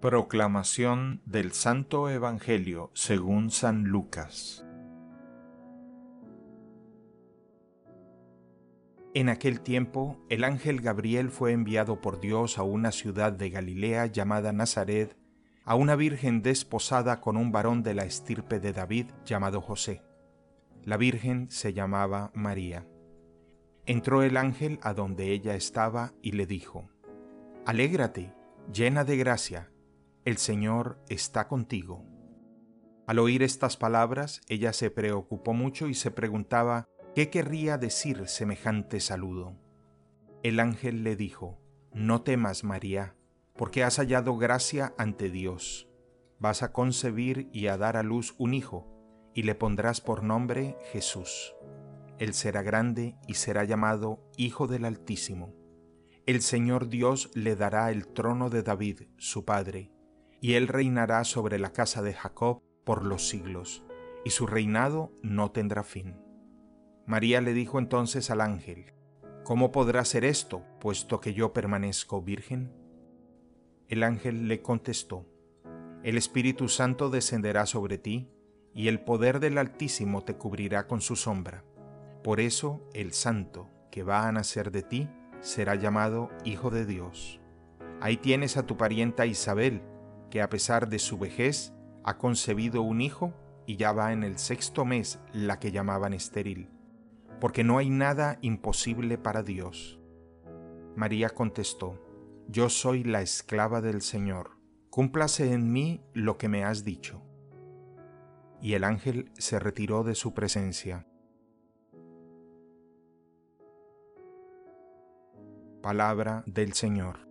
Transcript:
Proclamación del Santo Evangelio según San Lucas En aquel tiempo, el ángel Gabriel fue enviado por Dios a una ciudad de Galilea llamada Nazaret, a una virgen desposada con un varón de la estirpe de David llamado José. La virgen se llamaba María. Entró el ángel a donde ella estaba y le dijo, Alégrate, llena de gracia, el Señor está contigo. Al oír estas palabras, ella se preocupó mucho y se preguntaba qué querría decir semejante saludo. El ángel le dijo, No temas, María, porque has hallado gracia ante Dios. Vas a concebir y a dar a luz un hijo, y le pondrás por nombre Jesús. Él será grande y será llamado Hijo del Altísimo. El Señor Dios le dará el trono de David, su padre, y él reinará sobre la casa de Jacob por los siglos, y su reinado no tendrá fin. María le dijo entonces al ángel, ¿Cómo podrá ser esto, puesto que yo permanezco virgen? El ángel le contestó, El Espíritu Santo descenderá sobre ti, y el poder del Altísimo te cubrirá con su sombra. Por eso el Santo que va a nacer de ti será llamado Hijo de Dios. Ahí tienes a tu parienta Isabel, que a pesar de su vejez ha concebido un hijo y ya va en el sexto mes la que llamaban estéril, porque no hay nada imposible para Dios. María contestó, Yo soy la esclava del Señor, cúmplase en mí lo que me has dicho. Y el ángel se retiró de su presencia. Palabra del Señor.